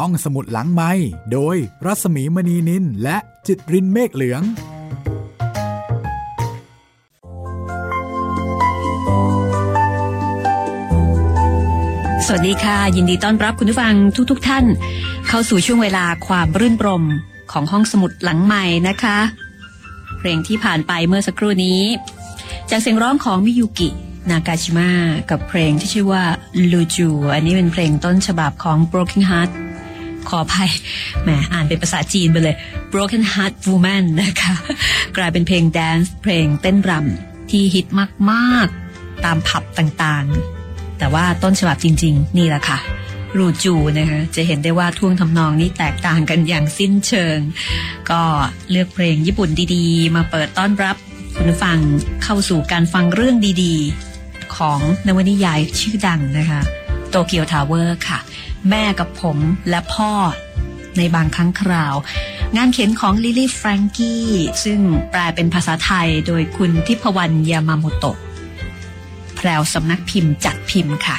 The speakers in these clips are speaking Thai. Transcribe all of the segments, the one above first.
ห้องสมุดหลังไม้โดยรัสมีมณีนินและจิตรินเมฆเหลือง สวัสดีค่ะ ยินดีต้อนรับคุณผู้ฟังทุกๆทท่าน เข้าสู่ช่วงเวลาความรื่นรมของห้องสมุดหลังใหม่นะคะ เพลงที่ผ่านไปเมื่อสักครู่นี้ จากเสียงร้องของมิยุกินากาชิมะกับเพลงที่ชื่อว่าลูจูอันนี้เป็นเพลงต้นฉบับของ Broken Heart ขออภัยแหมอ่านเป็นภาษาจีนไปเลย Broken Heart Woman นะคะ กลายเป็นเพลงแดนซ์เพลงเต้นรำที่ฮิตมากๆ ตามผับต่างๆ แต่ว่าต้นฉบับจริง ๆ นี่แหละค่ะรูจูนะคะจะเห็นได้ว่าท่วงทำนองนี้แตกต่างกันอย่างสิ้นเชิง ก็เลือกเพลงญี่ปุ่นดีๆ มาเปิดต้อนรับคุณฟังเข้าสู่การฟังเรื่องดีๆ ของนวนิยายชื่อดังนะคะ โตเกียวทาวเวอร์ค่ะ แม่กับผมและพ่อในบางครั้งคราว งานเขียนของลิลี่แฟรงกี้ ซึ่งแปลเป็นภาษาไทยโดยคุณทิพวรรณยามาโมโตะแพรวสำนักพิมพ์จัดพิมพ์ค่ะ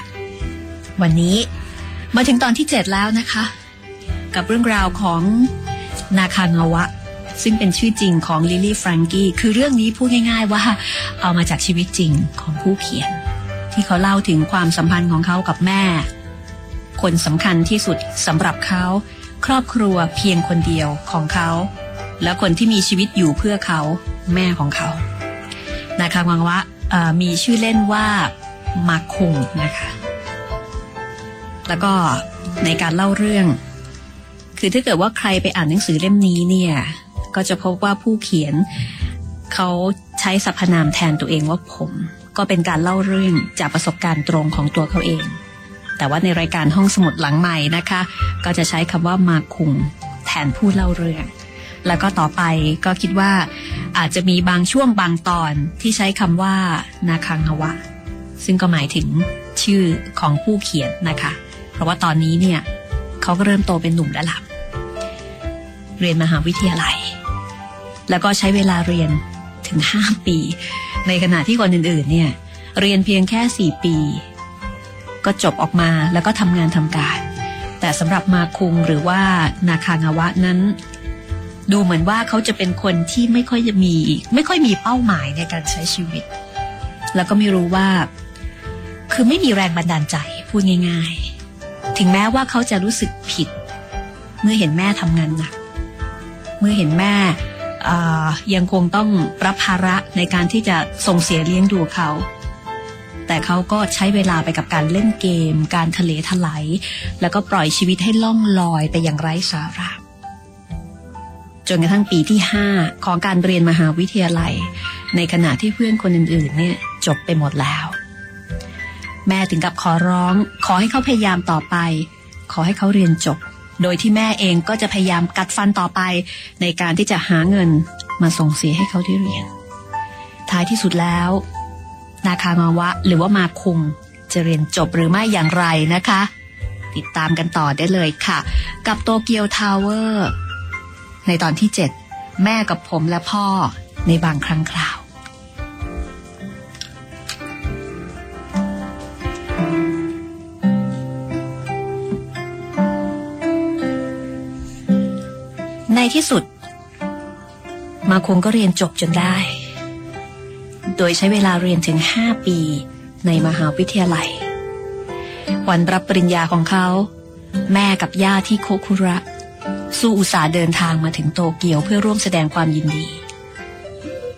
วันนี้มาถึงตอนที่ 7 แล้วนะคะ กับเรื่องราวของนาคางาวะ ซึ่งเป็นชื่อจริงของลิลี่แฟรงกี้คือเรื่องนี้พูดง่ายๆว่าเอามาจากชีวิตจริงของผู้เขียน ที่เขาเล่าถึงความสัมพันธ์ของเขากับแม่ คนสำคัญที่สุดสำหรับเขาครอบครัวเพียงคนเดียวของเขา และคนที่มีชีวิตอยู่เพื่อเขาแม่ของเขานาคางาวะมีชื่อเล่นว่ามาคุงนะคะแล้วก็ในการเล่าเรื่อง คือถ้าเกิดว่าใครไปอ่านหนังสือเล่มนี้เนี่ย ก็จะพบว่าผู้เขียนเขาใช้สรรพนามแทนตัวเองว่าผม ก็เป็นการเล่าเรื่องจากประสบการณ์ตรงของตัวเขาเอง แต่ว่าในรายการห้องสมุดหลังใหม่นะคะ ก็จะใช้คำว่ามาคุงแทนผู้เล่าเรื่อง แล้วก็ต่อไปก็คิดว่าอาจจะมีบางช่วงบางตอนที่ใช้คำว่านาคังฮวะ ซึ่งก็หมายถึงชื่อของผู้เขียนนะคะ เพราะว่าตอนนี้เนี่ยเขาก็เริ่มโตเป็นหนุ่มแล้วล่ะเรียนมหาวิทยาลัย แล้วก็ใช้เวลาเรียนถึงห้าปี ในขณะที่คนอื่นๆ เนี่ย เรียนเพียงแค่สี่ปี ก็จบออกมาแล้วก็ทำงานทำการ แต่สำหรับมาคุงหรือว่านาคางาวะนั้น ดูเหมือนว่าเขาจะเป็นคนที่ไม่ค่อยจะมีไม่ค่อยมีเป้าหมายในการใช้ชีวิต แล้วก็ไม่รู้ว่า คือไม่มีแรงบันดาลใจพูดง่าย ๆ ถึงแม้ว่าเขาจะรู้สึกผิด เมื่อเห็นแม่ทำงานหนัก เมื่อเห็นแม่ ยังคงต้องรับภาระในการที่จะส่งเสียเลี้ยงดูเขา แต่เขาก็ใช้เวลาไปกับการเล่นเกม การทะเลทลายแล้วก็ปล่อยชีวิตให้ล่องลอยไปอย่างไร้สาระจนกระทั่งปีที่ห้าของการเรียนมหาวิทยาลัย ในขณะที่เพื่อนคนอื่นๆ เนี่ยจบไปหมดแล้ว แม่ถึงกับขอร้อง ขอให้เขาพยายามต่อไป ขอให้เขาเรียนจบ โดยที่แม่เองก็จะพยายามกัดฟันต่อไป ในการที่จะหาเงินมาส่งเสียให้เขาได้เรียน ท้ายที่สุดแล้ว นาคามาวะหรือว่ามาคุงจะเรียนจบหรือไม่อย่างไรนะคะ ติดตามกันต่อได้เลยค่ะ กับโตเกียวทาวเวอร์ในตอนที่ 7 แม่กับผมและพ่อในบางครั้งคราว ในที่สุด มาคงก็เรียนจบจนได้ โดยใช้เวลาเรียนถึงห้าปีในมหาวิทยาลัย วันรับปริญญาของเขา แม่กับย่าที่โคคุระ สู้อุตสาห์เดินทางมาถึงโตเกียวเพื่อร่วมแสดงความยินดี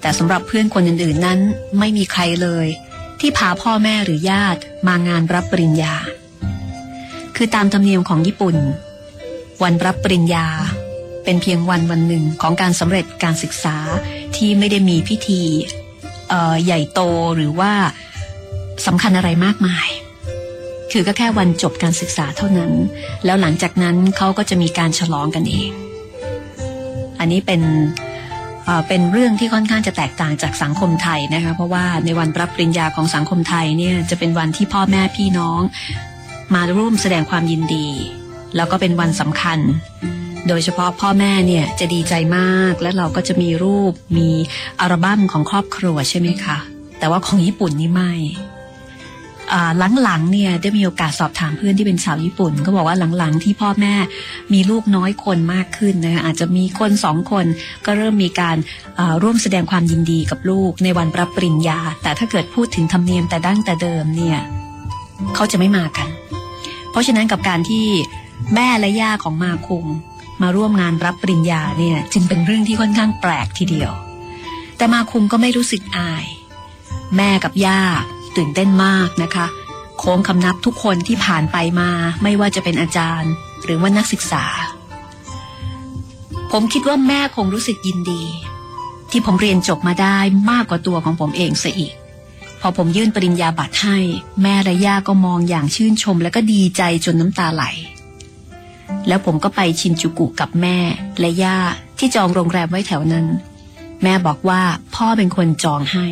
แต่สำหรับเพื่อนคนอื่นๆนั้นไม่มีใครเลย ที่พาพ่อแม่หรือญาติมางานรับปริญญา คือตามธรรมเนียมของญี่ปุ่น วันรับปริญญา เป็นเพียงวันวันหนึ่งของการสำเร็จการศึกษาที่ไม่ได้มีพิธีใหญ่โตหรือว่าสำคัญอะไรมากมาย คือก็แค่วันจบการศึกษาเท่านั้น แล้วหลังจากนั้นเขาก็จะมีการฉลองกันเอง อันนี้เป็นเป็นเรื่องที่ค่อนข้างจะแตกต่างจากสังคมไทยนะคะเพราะว่าในวันรับปริญญาของสังคมไทยเนี่ยจะเป็นวันที่พ่อแม่พี่น้อง มาร่วมแสดงความยินดี แล้วก็เป็นวันสำคัญ โดยเฉพาะพ่อแม่เนี่ยจะดีใจมากและเราก็จะมีรูปมีอัลบั้มของครอบครัวใช่ไหมคะแต่ว่าของญี่ปุ่นนี่ไม่หลังๆเนี่ยได้มีโอกาสสอบถามเพื่อนที่เป็นชาวญี่ปุ่น ก็บอกว่าหลังๆที่พ่อแม่มีลูกน้อยคนมากขึ้นนะอาจจะมีคนสองคนก็เริ่มมีการร่วมแสดงความยินดีกับลูกในวันรับปริญญา แต่ถ้าเกิดพูดถึงธรรมเนียมแต่ดั้งแต่เดิมเนี่ยเขาจะไม่มากัน เพราะฉะนั้นกับการที่แม่และย่าของมาคุง มาร่วมงานรับปริญญาเนี่ยจึงเป็นเรื่องที่ค่อนข้างแปลกทีเดียว แต่มาคุงก็ไม่รู้สึกอาย แม่กับย่าตื่นเต้นมากนะคะ โค้งคำนับทุกคนที่ผ่านไปมาไม่ว่าจะเป็นอาจารย์ หรือว่านักศึกษา ผมคิดว่าแม่คงรู้สึกยินดี ที่ผมเรียนจบมาได้มากกว่าตัวของผมเองซะอีกพอผมยื่นปริญญาบัตรให้ แม่และย่าก็มองอย่างชื่นชม และก็ดีใจจนน้ำตาไหล แล้วผมก็ไปชินจูกุกับแม่และย่าที่จองโรงแรมไว้แถวนั้น แม่บอกว่าพ่อเป็นคนจองให้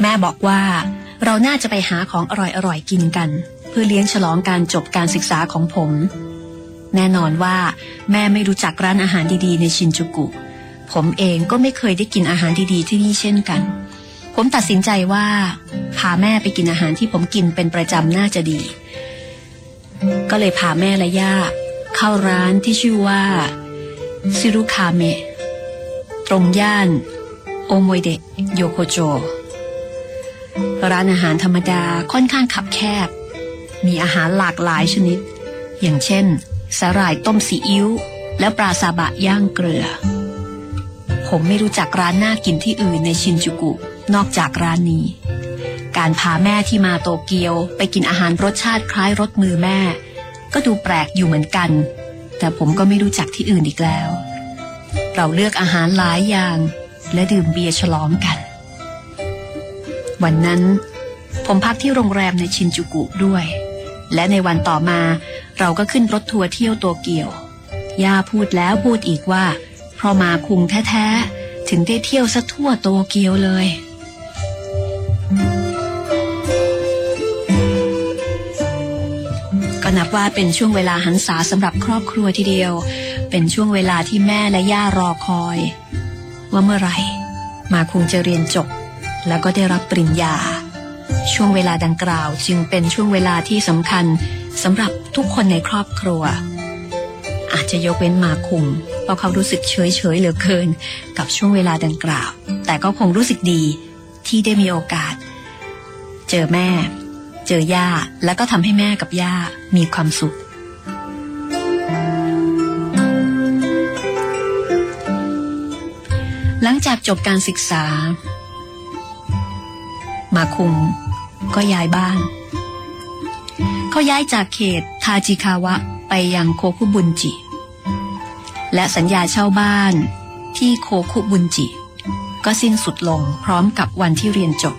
แม่บอกว่า เราน่าจะไปหาของอร่อยๆกินกัน เพื่อเลี้ยงฉลองการจบการศึกษาของผม แน่นอนว่า แม่ไม่รู้จักร้านอาหารดีๆ ในชินจูกุ ผมเองก็ไม่เคยได้กินอาหารดีๆที่นี่เช่นกัน ผมตัดสินใจว่าพาแม่ไปกินอาหารที่ผมกินเป็นประจำน่าจะดี ก็เลยพาแม่และย่าเข้าร้านที่ชื่อว่า ซิรุคาเมะตรงย่าน โอโมยเดะโยโกโจ ร้านอาหารธรรมดาค่อนข้างขับแคบ มีอาหารหลากหลายชนิด อย่างเช่น สาหร่ายต้มซีอิ๊วและปลาซาบะย่างเกลือ ผมไม่รู้จักร้านน่ากินที่อื่นในชินจูกุ นอกจากร้านนี้ การพาแม่ที่มาโตเกียวไปกินอาหารรสชาติคล้ายรสมือแม่ ก็ดูแปลกอยู่เหมือนกัน แต่ผมก็ไม่รู้จักที่อื่นอีกแล้ว เราเลือกอาหารหลายอย่าง และดื่มเบียร์ฉลองกัน วันนั้น ผมพักที่โรงแรมในชินจูกุด้วย และในวันต่อมาเราก็ขึ้นรถทัวร์เที่ยวโตเกียว ย่าพูดแล้วพูดอีกว่า เพราะมาคุงแท้ๆ ถึงได้เที่ยวซะทั่วโตเกียวเลย นับว่าเป็นช่วงเวลาหันษาสำหรับครอบครัวทีเดียว เป็นช่วงเวลาที่แม่และย่ารอคอย ว่าเมื่อไหร่ มาคุงจะเรียนจบ แล้วก็ได้รับปริญญา ช่วงเวลาดังกล่าวจึงเป็นช่วงเวลาที่สำคัญสำหรับทุกคนในครอบครัว อาจจะยกเว้นมาคุมเพราะเขารู้สึกเฉยเฉยเหลือเกิน กับช่วงเวลาดังกล่าว แต่ก็คงรู้สึกดีที่ได้มีโอกาส เจอแม่ เจอย่าแล้วก็ทำให้แม่กับย่ามีความสุข หลังจากจบการศึกษา มาคุมก็ย้ายบ้าน เขาย้ายจากเขตทาจิคาวะไปยังโคคุบุนจิ และสัญญาเช่าบ้านที่โคคุบุนจิ ก็สิ้นสุดลงพร้อมกับวันที่เรียนจบ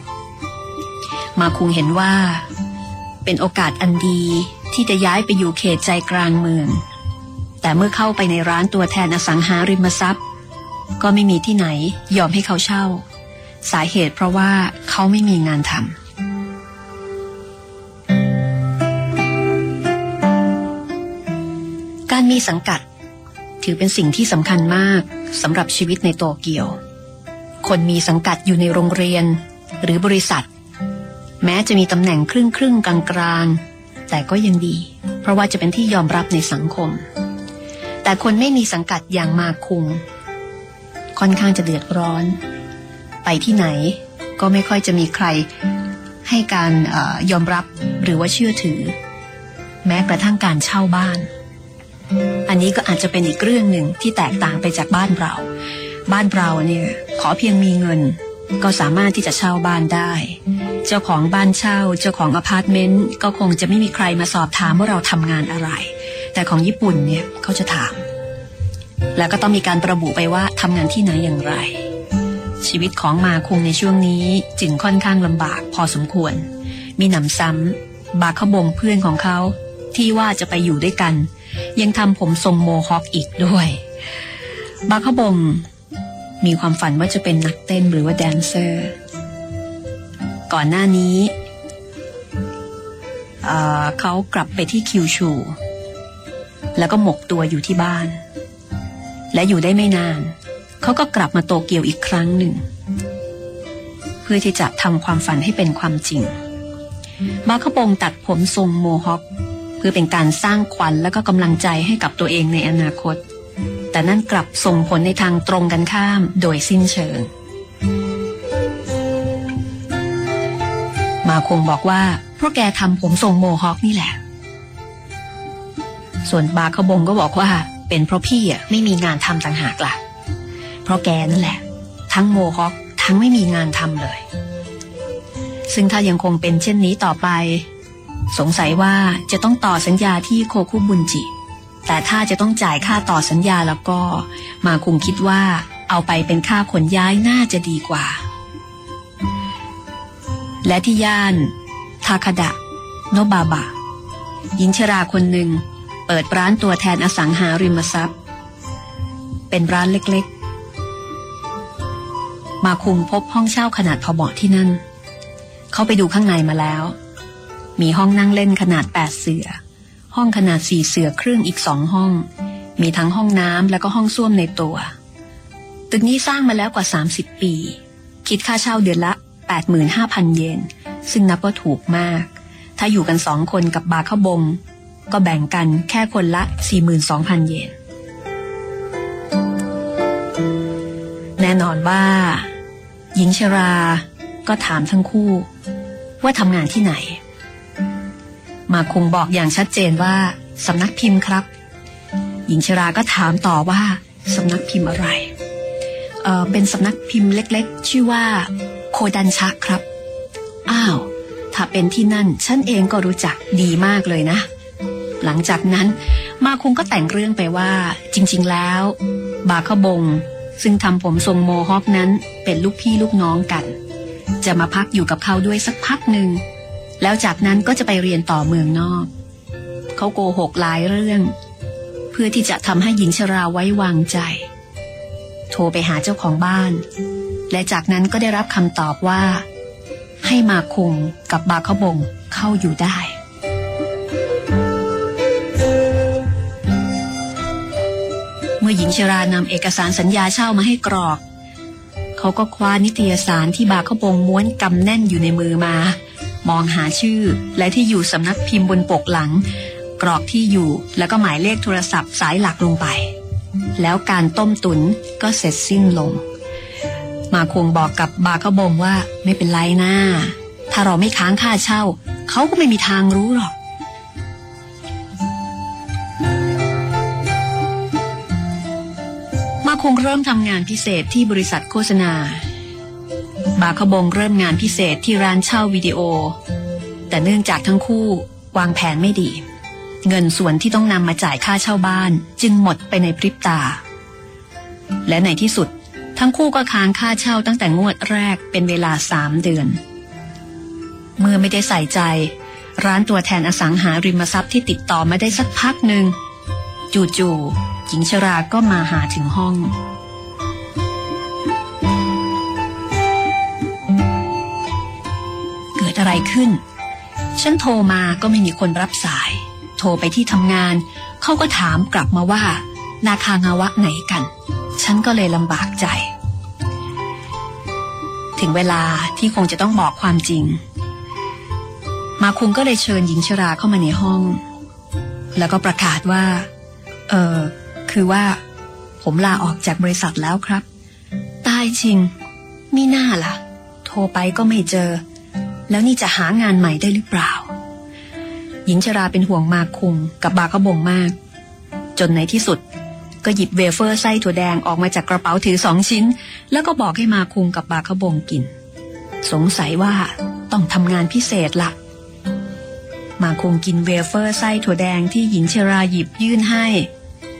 มาคุงเห็นว่า เป็นโอกาสอันดีที่จะย้ายไปอยู่เขตใจกลางเมือง แต่เมื่อเข้าไปในร้านตัวแทนอสังหาริมทรัพย์ ก็ไม่มีที่ไหนยอมให้เขาเช่า สาเหตุเพราะว่าเขาไม่มีงานทำการมีสังกัด ถือเป็นสิ่งที่สำคัญมากสำหรับชีวิตในโตเกียว คนมีสังกัดอยู่ในโรงเรียน หรือบริษัท แม้จะมีตำแหน่งครึ่งครึ่งกลางกลางแต่ก็ยังดี เพราะว่าจะเป็นที่ยอมรับในสังคม แต่คนไม่มีสังกัดอย่างมาคุงค่อนข้างจะเดือดร้อน ไปที่ไหนก็ไม่ค่อยจะมีใครให้การยอมรับหรือว่าเชื่อถือ แม้กระทั่งการเช่าบ้าน อันนี้ก็อาจจะเป็นอีกเรื่องหนึ่งที่แตกต่างไปจากบ้านเรา บ้านเราเนี่ยขอเพียงมีเงิน ก็สามารถที่จะเช่าบ้านได้ เจ้าของบ้านเช่า เจ้าของอพาร์ตเมนต์ก็คงจะไม่มีใครมาสอบถามว่าเราทำงานอะไร แต่ของญี่ปุ่นเนี่ยเขาจะถาม แล้วก็ต้องมีการระบุไปว่าทำงานที่ไหนอย่างไร ชีวิตของมาคุงในช่วงนี้จึงค่อนข้างลำบากพอสมควร มิหนำซ้ำบาขบงเพื่อนของเขา ที่ว่าจะไปอยู่ด้วยกัน ยังทำผมทรงโมฮอคอีกด้วย บาขบงมีความฝันว่าจะเป็นนักเต้นหรือว่าแดนเซอร์ ก่อนหน้านี้เขากลับไปที่คิวชู แล้วก็หมกตัวอยู่ที่บ้าน และอยู่ได้ไม่นาน เขาก็กลับมาโตเกียวอีกครั้งหนึ่ง เพื่อที่จะทำความฝันให้เป็นความจริงบาคบงตัดผมทรงโมฮอคเพื่อเป็นการสร้างขวัญและก็กำลังใจให้กับตัวเองในอนาคต แต่นั่นกลับส่งผลในทางตรงกันข้ามโดยสิ้นเชิง มาคงบอกว่าเพราะแกทำผมทรงโมฮอคนี่แหละ ส่วนบาคบงก็บอกว่า เป็นเพราะพี่อะไม่มีงานทำต่างหากล่ะ เพราะแกนั่นแหละ ทั้งโมฮอคทั้งไม่มีงานทำเลย ซึ่งถ้ายังคงเป็นเช่นนี้ต่อไป สงสัยว่าจะต้องต่อสัญญาที่โคคุบุญจิ แต่ถ้าจะต้องจ่ายค่าต่อสัญญาแล้วก็ มาคุงคิดว่าเอาไปเป็นค่าขนย้ายน่าจะดีกว่า และที่ย่านทาคาดะ โนบาบะหญิงชราคนหนึ่ง เปิดร้านตัวแทนอสังหาริมทรัพย์ เป็นร้านเล็กๆ มาคุงพบห้องเช่าขนาดพอเหมาะที่นั่น เขาไปดูข้างในมาแล้ว มีห้องนั่งเล่นขนาดแปดเสือ ห้องขนาดสี่เสือครึ่งอีกสองห้อง มีทั้งห้องน้ำแล้วก็ห้องส้วมในตัว ตึกนี้สร้างมาแล้วกว่า 30 ปี คิดค่าเช่าเดือนละ 85,000 เยน ซึ่งนับว่าถูกมาก ถ้าอยู่กันสองคนกับบาเข้าบง ก็แบ่งกันแค่คนละ 42,000 เยน แน่นอนว่า หญิงชรา ก็ถามทั้งคู่ ว่าทำงานที่ไหน มาคงบอกอย่างชัดเจนว่าสำนักพิมพ์ครับ หญิงชราก็ถามต่อว่าสำนักพิมพ์อะไรเออเป็นสำนักพิมพ์เล็ก ๆ ชื่อว่า โคดันชะครับ อ้าว ถ้าเป็นที่นั่น ฉันเองก็รู้จักดีมากเลยนะ หลังจากนั้นมาคงก็แต่งเรื่องไปว่า จริง ๆ แล้ว บาคบง ซึ่งทำผมทรงโมฮอคนั้นเป็นลูกพี่ลูกน้องกัน จะมาพักอยู่กับเขาด้วยสักพักหนึ่ง แล้วจากนั้นก็จะไปเรียนต่อเมืองนอก เขาโกหกหลายเรื่อง เพื่อที่จะทำให้หญิงชราไว้วางใจ โทรไปหาเจ้าของบ้าน และจากนั้นก็ได้รับคำตอบว่า ให้มาคุงกับบาคบงเข้าอยู่ได้ เมื่อหญิงชรานำเอกสารสัญญาเช่ามาให้กรอก เขาก็คว้านิตยสารที่บาคบงม้วนกำแน่นอยู่ในมือมา มองหาชื่อและที่อยู่สำนักพิมพ์บนปกหลัง กรอกที่อยู่แล้วก็หมายเลขโทรศัพท์สายหลักลงไป แล้วการต้มตุนก็เสร็จสิ้นลง มาคงบอกกับบาคบงว่าไม่เป็นไรนะถ้าเราไม่ค้างค่าเช่า เขาก็ไม่มีทางรู้หรอก มาคงเริ่มทำงานพิเศษที่บริษัทโฆษณา บาคบงเริ่มงานพิเศษที่ร้านเช่าวิดีโอ แต่เนื่องจากทั้งคู่วางแผนไม่ดี เงินส่วนที่ต้องนำมาจ่ายค่าเช่าบ้านจึงหมดไปในพริบตา และในที่สุด ทั้งคู่ก็ค้างค่าเช่าตั้งแต่งวดแรกเป็นเวลาสามเดือน เมื่อไม่ได้ใส่ใจ ร้านตัวแทนอสังหาริมทรัพย์ที่ติดต่อมาได้สักพักหนึ่งจู่ๆหญิงชราก็มาหาถึงห้อง เกิดอะไรขึ้น ฉันโทรมาก็ไม่มีคนรับสาย โทรไปที่ทำงาน เขาก็ถามกลับมาว่า นาคางาวะไหนกัน ฉันก็เลยลำบากใจ ถึงเวลาที่คงจะต้องบอกความจริง มาคุงก็เลยเชิญหญิงชราเข้ามาในห้อง แล้วก็ประกาศว่า เออคือว่า ผมลาออกจากบริษัทแล้วครับ ตายจริง มิน่าล่ะ โทรไปก็ไม่เจอ แล้วนี่จะหางานใหม่ได้หรือเปล่า หญิงชราเป็นห่วงมาคุงกับบาขบงมาก จนในที่สุด ก็หยิบเวเฟอร์ไส้ถั่วแดงออกมาจากกระเป๋าถือสองชิ้น แล้วก็บอกให้มาคุงกับบาขบงกิน สงสัยว่าต้องทำงานพิเศษละมาคุงกินเวเฟอร์ไส้ถั่วแดงที่หญิงชราหยิบยื่นให้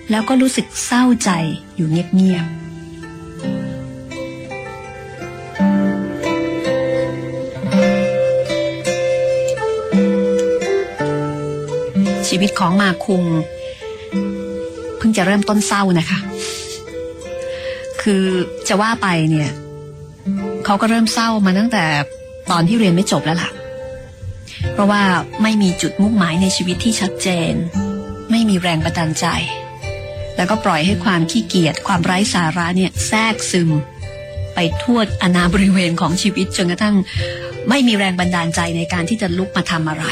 แล้วก็รู้สึกเศร้าใจอยู่เงียบๆชีวิตของมาคุง พิ่งจะเริ่มต้นเศร้านะคะ คือจะว่าไปเนี่ยเขาก็เริ่มเศร้ามาตั้งแต่ตอนที่เรียนไม่จบแล้วล่ะ เพราะว่าไม่มีจุดมุ่งหมายในชีวิตที่ชัดเจน ไม่มีแรงบันดาลใจ แล้วก็ปล่อยให้ความขี้เกียจความไร้สาระเนี่ยแทรกซึม ไปทั่วอนาบริเวณของชีวิตจนกระทั่งไม่มีแรงบันดาลใจในการที่จะลุกมาทำอะไร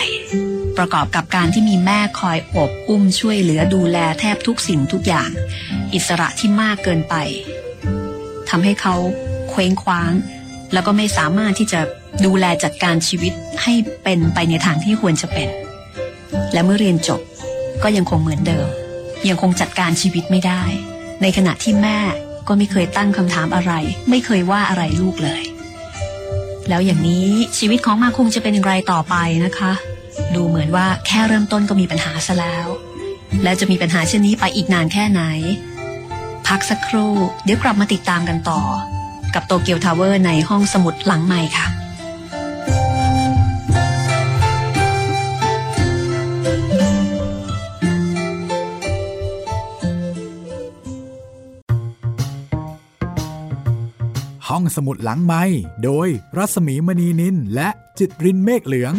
ประกอบกับการที่มีแม่คอยอบอุ้มช่วยเหลือดูแลแทบทุกสิ่งทุกอย่าง อิสระที่มากเกินไปทำให้เขาเคว้งคว้าง แล้วก็ไม่สามารถที่จะดูแลจัดการชีวิตให้เป็นไปในทางที่ควรจะเป็น และเมื่อเรียนจบก็ยังคงเหมือนเดิม ยังคงจัดการชีวิตไม่ได้ ในขณะที่แม่ก็ไม่เคยตั้งคำถามอะไร ไม่เคยว่าอะไรลูกเลย แล้วอย่างนี้ชีวิตของมาคงจะเป็นอย่างไรต่อไปนะคะ ดูเหมือนว่าแค่เริ่มต้นก็มีปัญหาซะแล้ว และจะมีปัญหาเช่นนี้ไปอีกนานแค่ไหน พักสักครู่ เดี๋ยวกลับมาติดตามกันต่อ กับโตเกียวทาวเวอร์ในห้องสมุดหลังไมค์ค่ะห้องสมุดหลังไมค์โดยรัสมีมณีนินและจิตรินเมฆเหลือง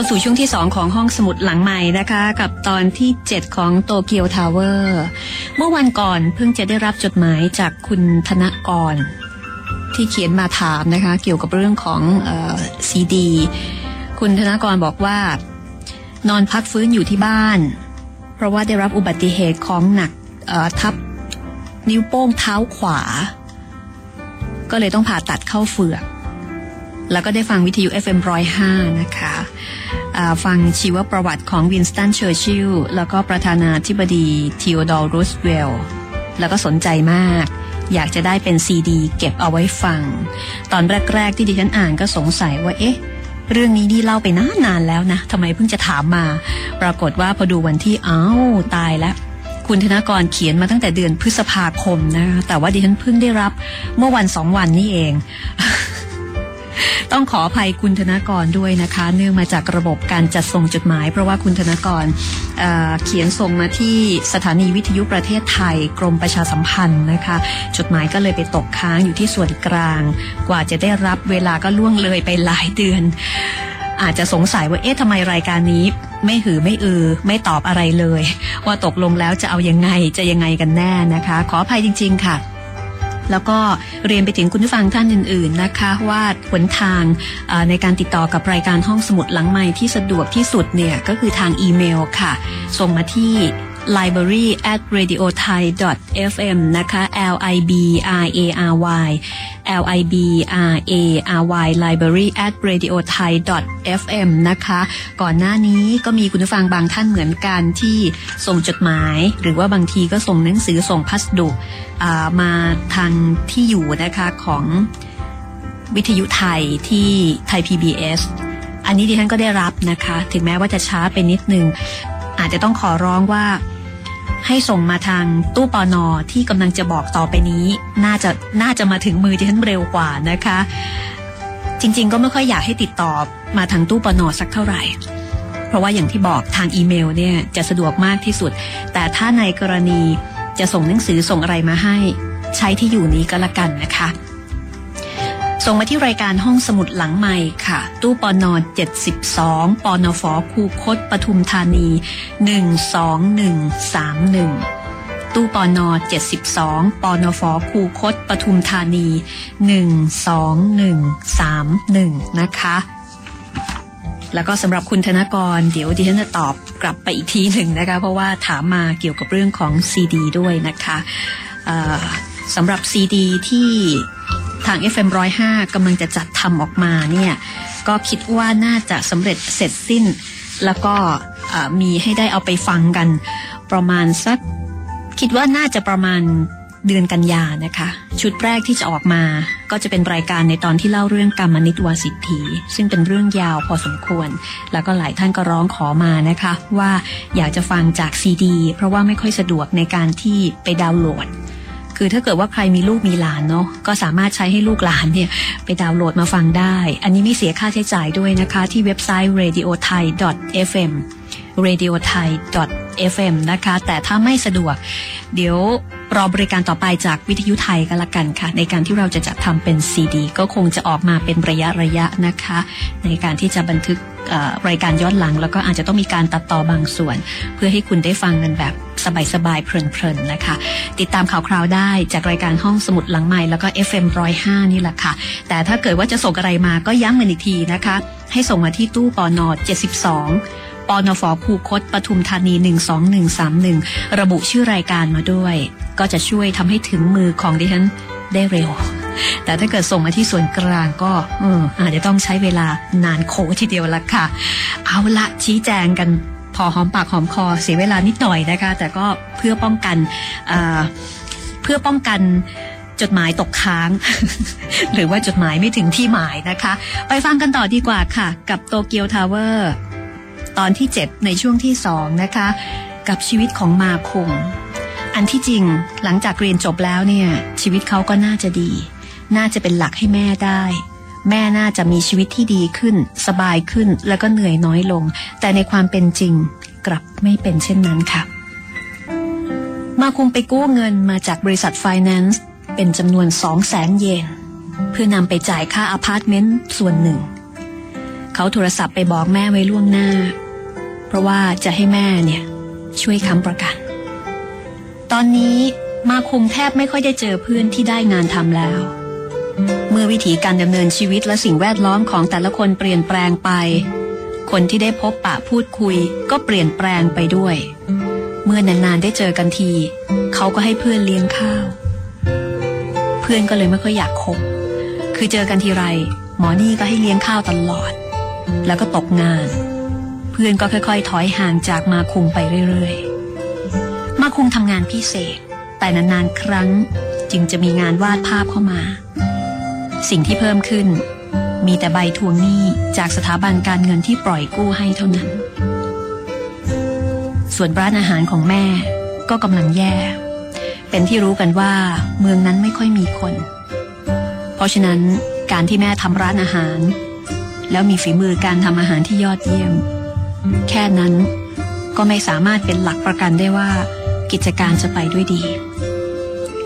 เข้าสู่ช่วงที่ 2 ของห้องสมุดหลังใหม่นะคะ กับตอนที่ 7 ของโตเกียวทาวเวอร์ เมื่อวันก่อนเพิ่งจะได้รับจดหมายจากคุณธนกร ที่เขียนมาถามนะคะ เกี่ยวกับเรื่องของซีดี คุณธนกรบอกว่า นอนพักฟื้นอยู่ที่บ้าน เพราะว่าได้รับอุบัติเหตุของหนักทับนิ้วโป้งเท้าขวา ก็เลยต้องผ่าตัดเข้าเฟือก แล้วก็ได้ฟังวิทยุ FM105 นะคะฟังชีวประวัติของวินสตันเชอร์ชิลล์แล้วก็ประธานาธิบดีทีโอดอร์รูสเวลล์แล้วก็สนใจมาก อยากจะได้เป็นซีดี เก็บเอาไว้ฟัง ตอนแรก ๆ ที่ดิฉันอ่านก็สงสัยว่าเอ๊ะ เรื่องนี้นี่เล่าไปนานานแล้วนะทำไมเพิ่งจะถามมา ปรากฏว่าพอดูวันที่อ้าวตายแล้วคุณธนากรเขียนมาตั้งแต่เดือนพฤษภาคมนะคะแต่ว่าดิฉันเพิ่งได้รับเมื่อวันสองวันนี้เอง ต้องขออภัยคุณธนากรด้วยนะคะ เนื่องมาจากระบบการจัดส่งจดหมาย เพราะว่าคุณธนากรเเขียนส่งมาที่สถานีวิทยุประเทศไทย กรมประชาสัมพันธ์นะคะ จดหมายก็เลยไปตกค้างอยู่ที่ส่วนกลาง กว่าจะได้รับเวลาก็ล่วงเลยไปหลายเดือน อาจจะสงสัยว่าเอ๊ะทำไมรายการนี้ไม่หือไม่อือ ไม่ตอบอะไรเลย ว่าตกลงแล้วจะเอายังไงจะยังไงกันแน่นะคะ ขออภัยจริง ๆ ค่ะ แล้วก็เรียนไปถึงคุณผู้ฟังท่านอื่น ๆนะคะว่าหนทางในการติดต่อกับรายการห้องสมุดหลังใหม่ที่สะดวกที่สุดเนี่ยก็คือทางอีเมลค่ะ ส่งมาที่ library at radio thai fm นะคะ l i b r a r y l i b r a r y library at radio thai fm นะคะ ก่อนหน้านี้ก็มีคุณผู้ฟังบางท่านเหมือนกันที่ส่งจดหมาย หรือว่าบางทีก็ส่งหนังสือส่งพัสดุมาทางที่อยู่นะคะของวิทยุไทยที่ไทย PBS อันนี้ดิฉันก็ได้รับนะคะ ถึงแม้ว่าจะช้าไปนิดนึง อาจจะต้องขอร้องว่า ให้ส่งมาทางตู้ปอนอที่กำลังจะบอกต่อไปนี้ น่าจะน่าจะมาถึงมือดิฉันเร็วกว่านะคะ จริง ๆ ก็ไม่ค่อยอยากให้ติดต่อมาทางตู้ปอนอสักเท่าไหร่ เพราะว่าอย่างที่บอกทางอีเมลเนี่ยจะสะดวกมากที่สุด แต่ถ้าในกรณีจะส่งหนังสือส่งอะไรมาให้ ใช้ที่อยู่นี้ก็แล้วกันนะคะ ส่งมาที่รายการห้องสมุดหลังใหม่ค่ะ ตู้ปอนอ72ปอนฟคูคตปทุมธานี 12131 ตู้ปอนอ72ปอนฟคูคตปทุมธานี 12131 นะคะ แล้วก็สำหรับคุณธนกร เดี๋ยวดิฉันจะตอบกลับไปอีกทีหนึ่งนะคะ เพราะว่าถามมาเกี่ยวกับเรื่องของซีดีด้วยนะคะสำหรับซีดีที่ ทาง FM105 กำลังจะจัดทำออกมาเนี่ยก็คิดว่าน่าจะสำเร็จเสร็จสิ้น แล้วก็มีให้ได้เอาไปฟังกัน ประมาณสักคิดว่าน่าจะประมาณเดือนกันยานะคะ ชุดแรกที่จะออกมาก็จะเป็นรายการในตอนที่เล่าเรื่องกรรมนิตวสิทธีซึ่งเป็นเรื่องยาวพอสมควร แล้วก็หลายท่านก็ร้องขอมานะคะ ว่าอยากจะฟังจากซีดี เพราะว่าไม่ค่อยสะดวกในการที่ไปดาวน์โหลด คือถ้าเกิดว่าใครมีลูกมีหลานเนาะก็สามารถใช้ให้ลูกหลานเนี่ยไปดาวน์โหลดมาฟังได้ อันนี้ไม่เสียค่าใช้จ่ายด้วยนะคะที่เว็บไซต์ radio thai fm radio thai fm นะคะ แต่ถ้าไม่สะดวก เดี๋ยว รอบริการต่อไปจากวิทยุไทยก็แล้วกันค่ะ ในการที่เราจะจัดทำเป็นซีดี ก็คงจะออกมาเป็นระยะระยะนะคะ ในการที่จะบันทึกรายการย้อนหลัง แล้วก็อาจจะต้องมีการตัดต่อบางส่วน เพื่อให้คุณได้ฟังกันแบบสบายๆเพลินๆนะคะ ติดตามข่าวคราวได้จากรายการห้องสมุดหลังใหม่แล้วก็ FM 105นี่แหละค่ะ แต่ถ้าเกิดว่าจะส่งอะไรมาก็ย้ำกันอีกทีนะคะ ให้ส่งมาที่ตู้ปอนอ72 ปอนฟคูคตปทุมธานี 12131 ระบุชื่อรายการมาด้วย ก็จะช่วยทำให้ถึงมือของดิฉันได้เร็ว แต่ถ้าเกิดส่งมาที่ส่วนกลางก็อออาจจะต้องใช้เวลานานโคทีเดียวละค่ะ เอาละชี้แจงกันพอหอมปากหอมคอเสียเวลานิดหน่อยนะคะ แต่ก็เพื่อป้องกันเพื่อป้องกันจดหมายตกค้าง หรือว่าจดหมายไม่ถึงที่หมายนะคะ ไปฟังกันต่อดีกว่าค่ะ กับโตเกียวทาวเวอร์ ตอนที่ 7 ในช่วงที่2นะคะ กับชีวิตของมาคง อันที่จริงหลังจากเรียนจบแล้วเนี่ย ชีวิตเขาก็น่าจะดี น่าจะเป็นหลักให้แม่ได้ แม่น่าจะมีชีวิตที่ดีขึ้น สบายขึ้นแล้วก็เหนื่อยน้อยลง แต่ในความเป็นจริงกลับไม่เป็นเช่นนั้นค่ะ มาคุงไปกู้เงินมาจากบริษัทไฟแนนซ์เป็นจำนวนสองแสนเยนเพื่อนำไปจ่ายค่าอพาร์ตเมนต์ส่วนหนึ่ง เขาโทรศัพท์ไปบอกแม่ไว้ล่วงหน้า เพราะว่าจะให้แม่เนี่ยช่วยค้ำประกัน ตอนนี้มาคุงแทบไม่ค่อยได้เจอเพื่อนที่ได้งานทำแล้ว เมื่อวิถีการดำเนินชีวิตและสิ่งแวดล้อมของแต่ละคนเปลี่ยนแปลงไป คนที่ได้พบปะพูดคุยก็เปลี่ยนแปลงไปด้วย เมื่อนานๆได้เจอกันที เขาก็ให้เพื่อนเลี้ยงข้าว เพื่อนก็เลยไม่ค่อยอยากคบ คือเจอกันทีไร หมอนี่ก็ให้เลี้ยงข้าวตลอด แล้วก็ตกงาน พื่อนก็ค่อยๆ ถอยห่างจากมาคุงไปเรื่อยๆ มาคุงทำงานพิเศษ แต่นานๆ ครั้งจึงจะมีงานวาดภาพเข้ามา สิ่งที่เพิ่มขึ้น มีแต่ใบทวงหนี้จากสถาบันการเงินที่ปล่อยกู้ให้เท่านั้น ส่วนร้านอาหารของแม่ก็กำลังแย่ เป็นที่รู้กันว่าเมืองนั้นไม่ค่อยมีคน เพราะฉะนั้นการที่แม่ทำร้านอาหาร แล้วมีฝีมือการทำอาหารที่ยอดเยี่ยม แค่นั้นก็ไม่สามารถเป็นหลักประกันได้ว่า กิจการจะไปด้วยดี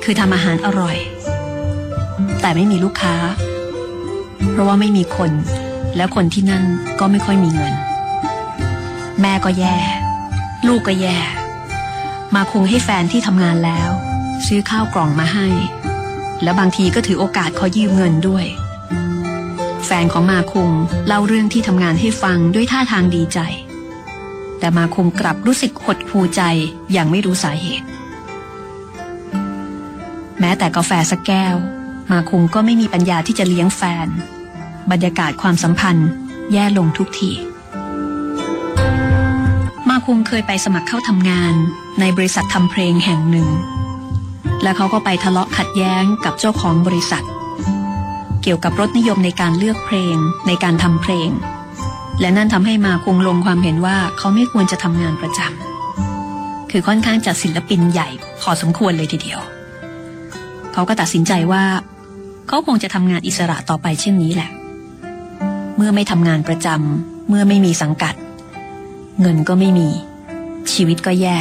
คือทำอาหารอร่อย แต่ไม่มีลูกค้า เพราะว่าไม่มีคนแล้วคนที่นั่นก็ไม่ค่อยมีเงิน แม่ก็แย่ ลูกก็แย่ มาคงให้แฟนที่ทำงานแล้ว ซื้อข้าวกล่องมาให้ แล้วบางทีก็ถือโอกาสขอยืมเงินด้วย แฟนของมาคุงเล่าเรื่องที่ทำงานให้ฟังด้วยท่าทางดีใจ แต่มาคุงกลับรู้สึกหดหูใจอย่างไม่รู้สาเหตุ แม้แต่กาแฟสักแก้ว มาคุงก็ไม่มีปัญญาที่จะเลี้ยงแฟน บรรยากาศความสัมพันธ์ แย่ลงทุกทีมาคุงเคยไปสมัครเข้าทำงานในบริษัททำเพลงแห่งหนึ่ง และเขาก็ไปทะเลาะขัดแย้งกับเจ้าของบริษัท เกี่ยวกับรสนิยมในการเลือกเพลงในการทำเพลง และนั่นทำให้มาคงลงความเห็นว่าเขาไม่ควรจะทำงานประจำคือค่อนข้างจัดศิลปินใหญ่พอสมควรเลยทีเดียว เขาก็ตัดสินใจว่า เขาคงจะทำงานอิสระต่อไปเช่นนี้แหละ เมื่อไม่ทำงานประจำเมื่อไม่มีสังกัด เงินก็ไม่มี ชีวิตก็แย่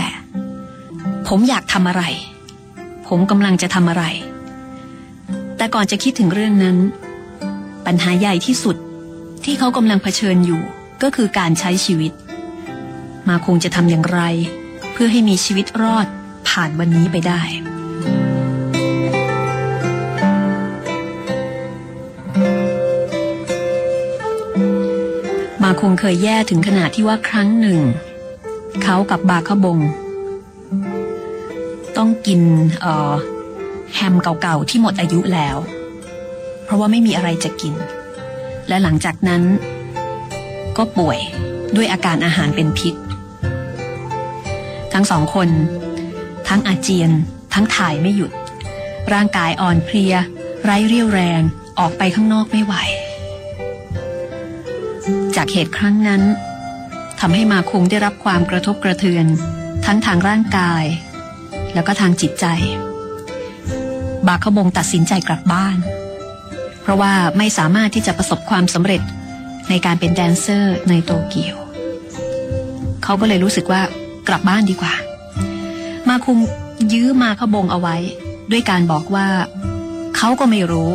ผมอยากทำอะไร ผมกำลังจะทำอะไร แต่ก่อนจะคิดถึงเรื่องนั้น ปัญหาใหญ่ที่สุด ที่เขากำลังเผชิญอยู่ก็คือการใช้ชีวิต มาคงจะทำอย่างไร เพื่อให้มีชีวิตรอดผ่านวันนี้ไปได้มาคงเคยแย่ถึงขนาดที่ว่าครั้งหนึ่ง เขากับบาขบง ต้องกินแฮมเก่าๆที่หมดอายุแล้ว เพราะว่าไม่มีอะไรจะกิน และหลังจากนั้น ก็ป่วยด้วยอาการอาหารเป็นพิษ ทั้งสองคน ทั้งอาเจียน ทั้งถ่ายไม่หยุด ร่างกายอ่อนเพลีย ไร้เรี่ยวแรงออกไปข้างนอกไม่ไหว จากเหตุครั้งนั้นทำให้มาคุงได้รับความกระทบกระเทือน ทั้งทางร่างกาย แล้วก็ทางจิตใจ บาคบงตัดสินใจกลับบ้าน เพราะว่าไม่สามารถที่จะประสบความสำเร็จในการเป็นแดนเซอร์ในโตเกียว เขาก็เลยรู้สึกว่ากลับบ้านดีกว่า มาคุงยื้อมาขบงเอาไว้ ด้วยการบอกว่า เขาก็ไม่รู้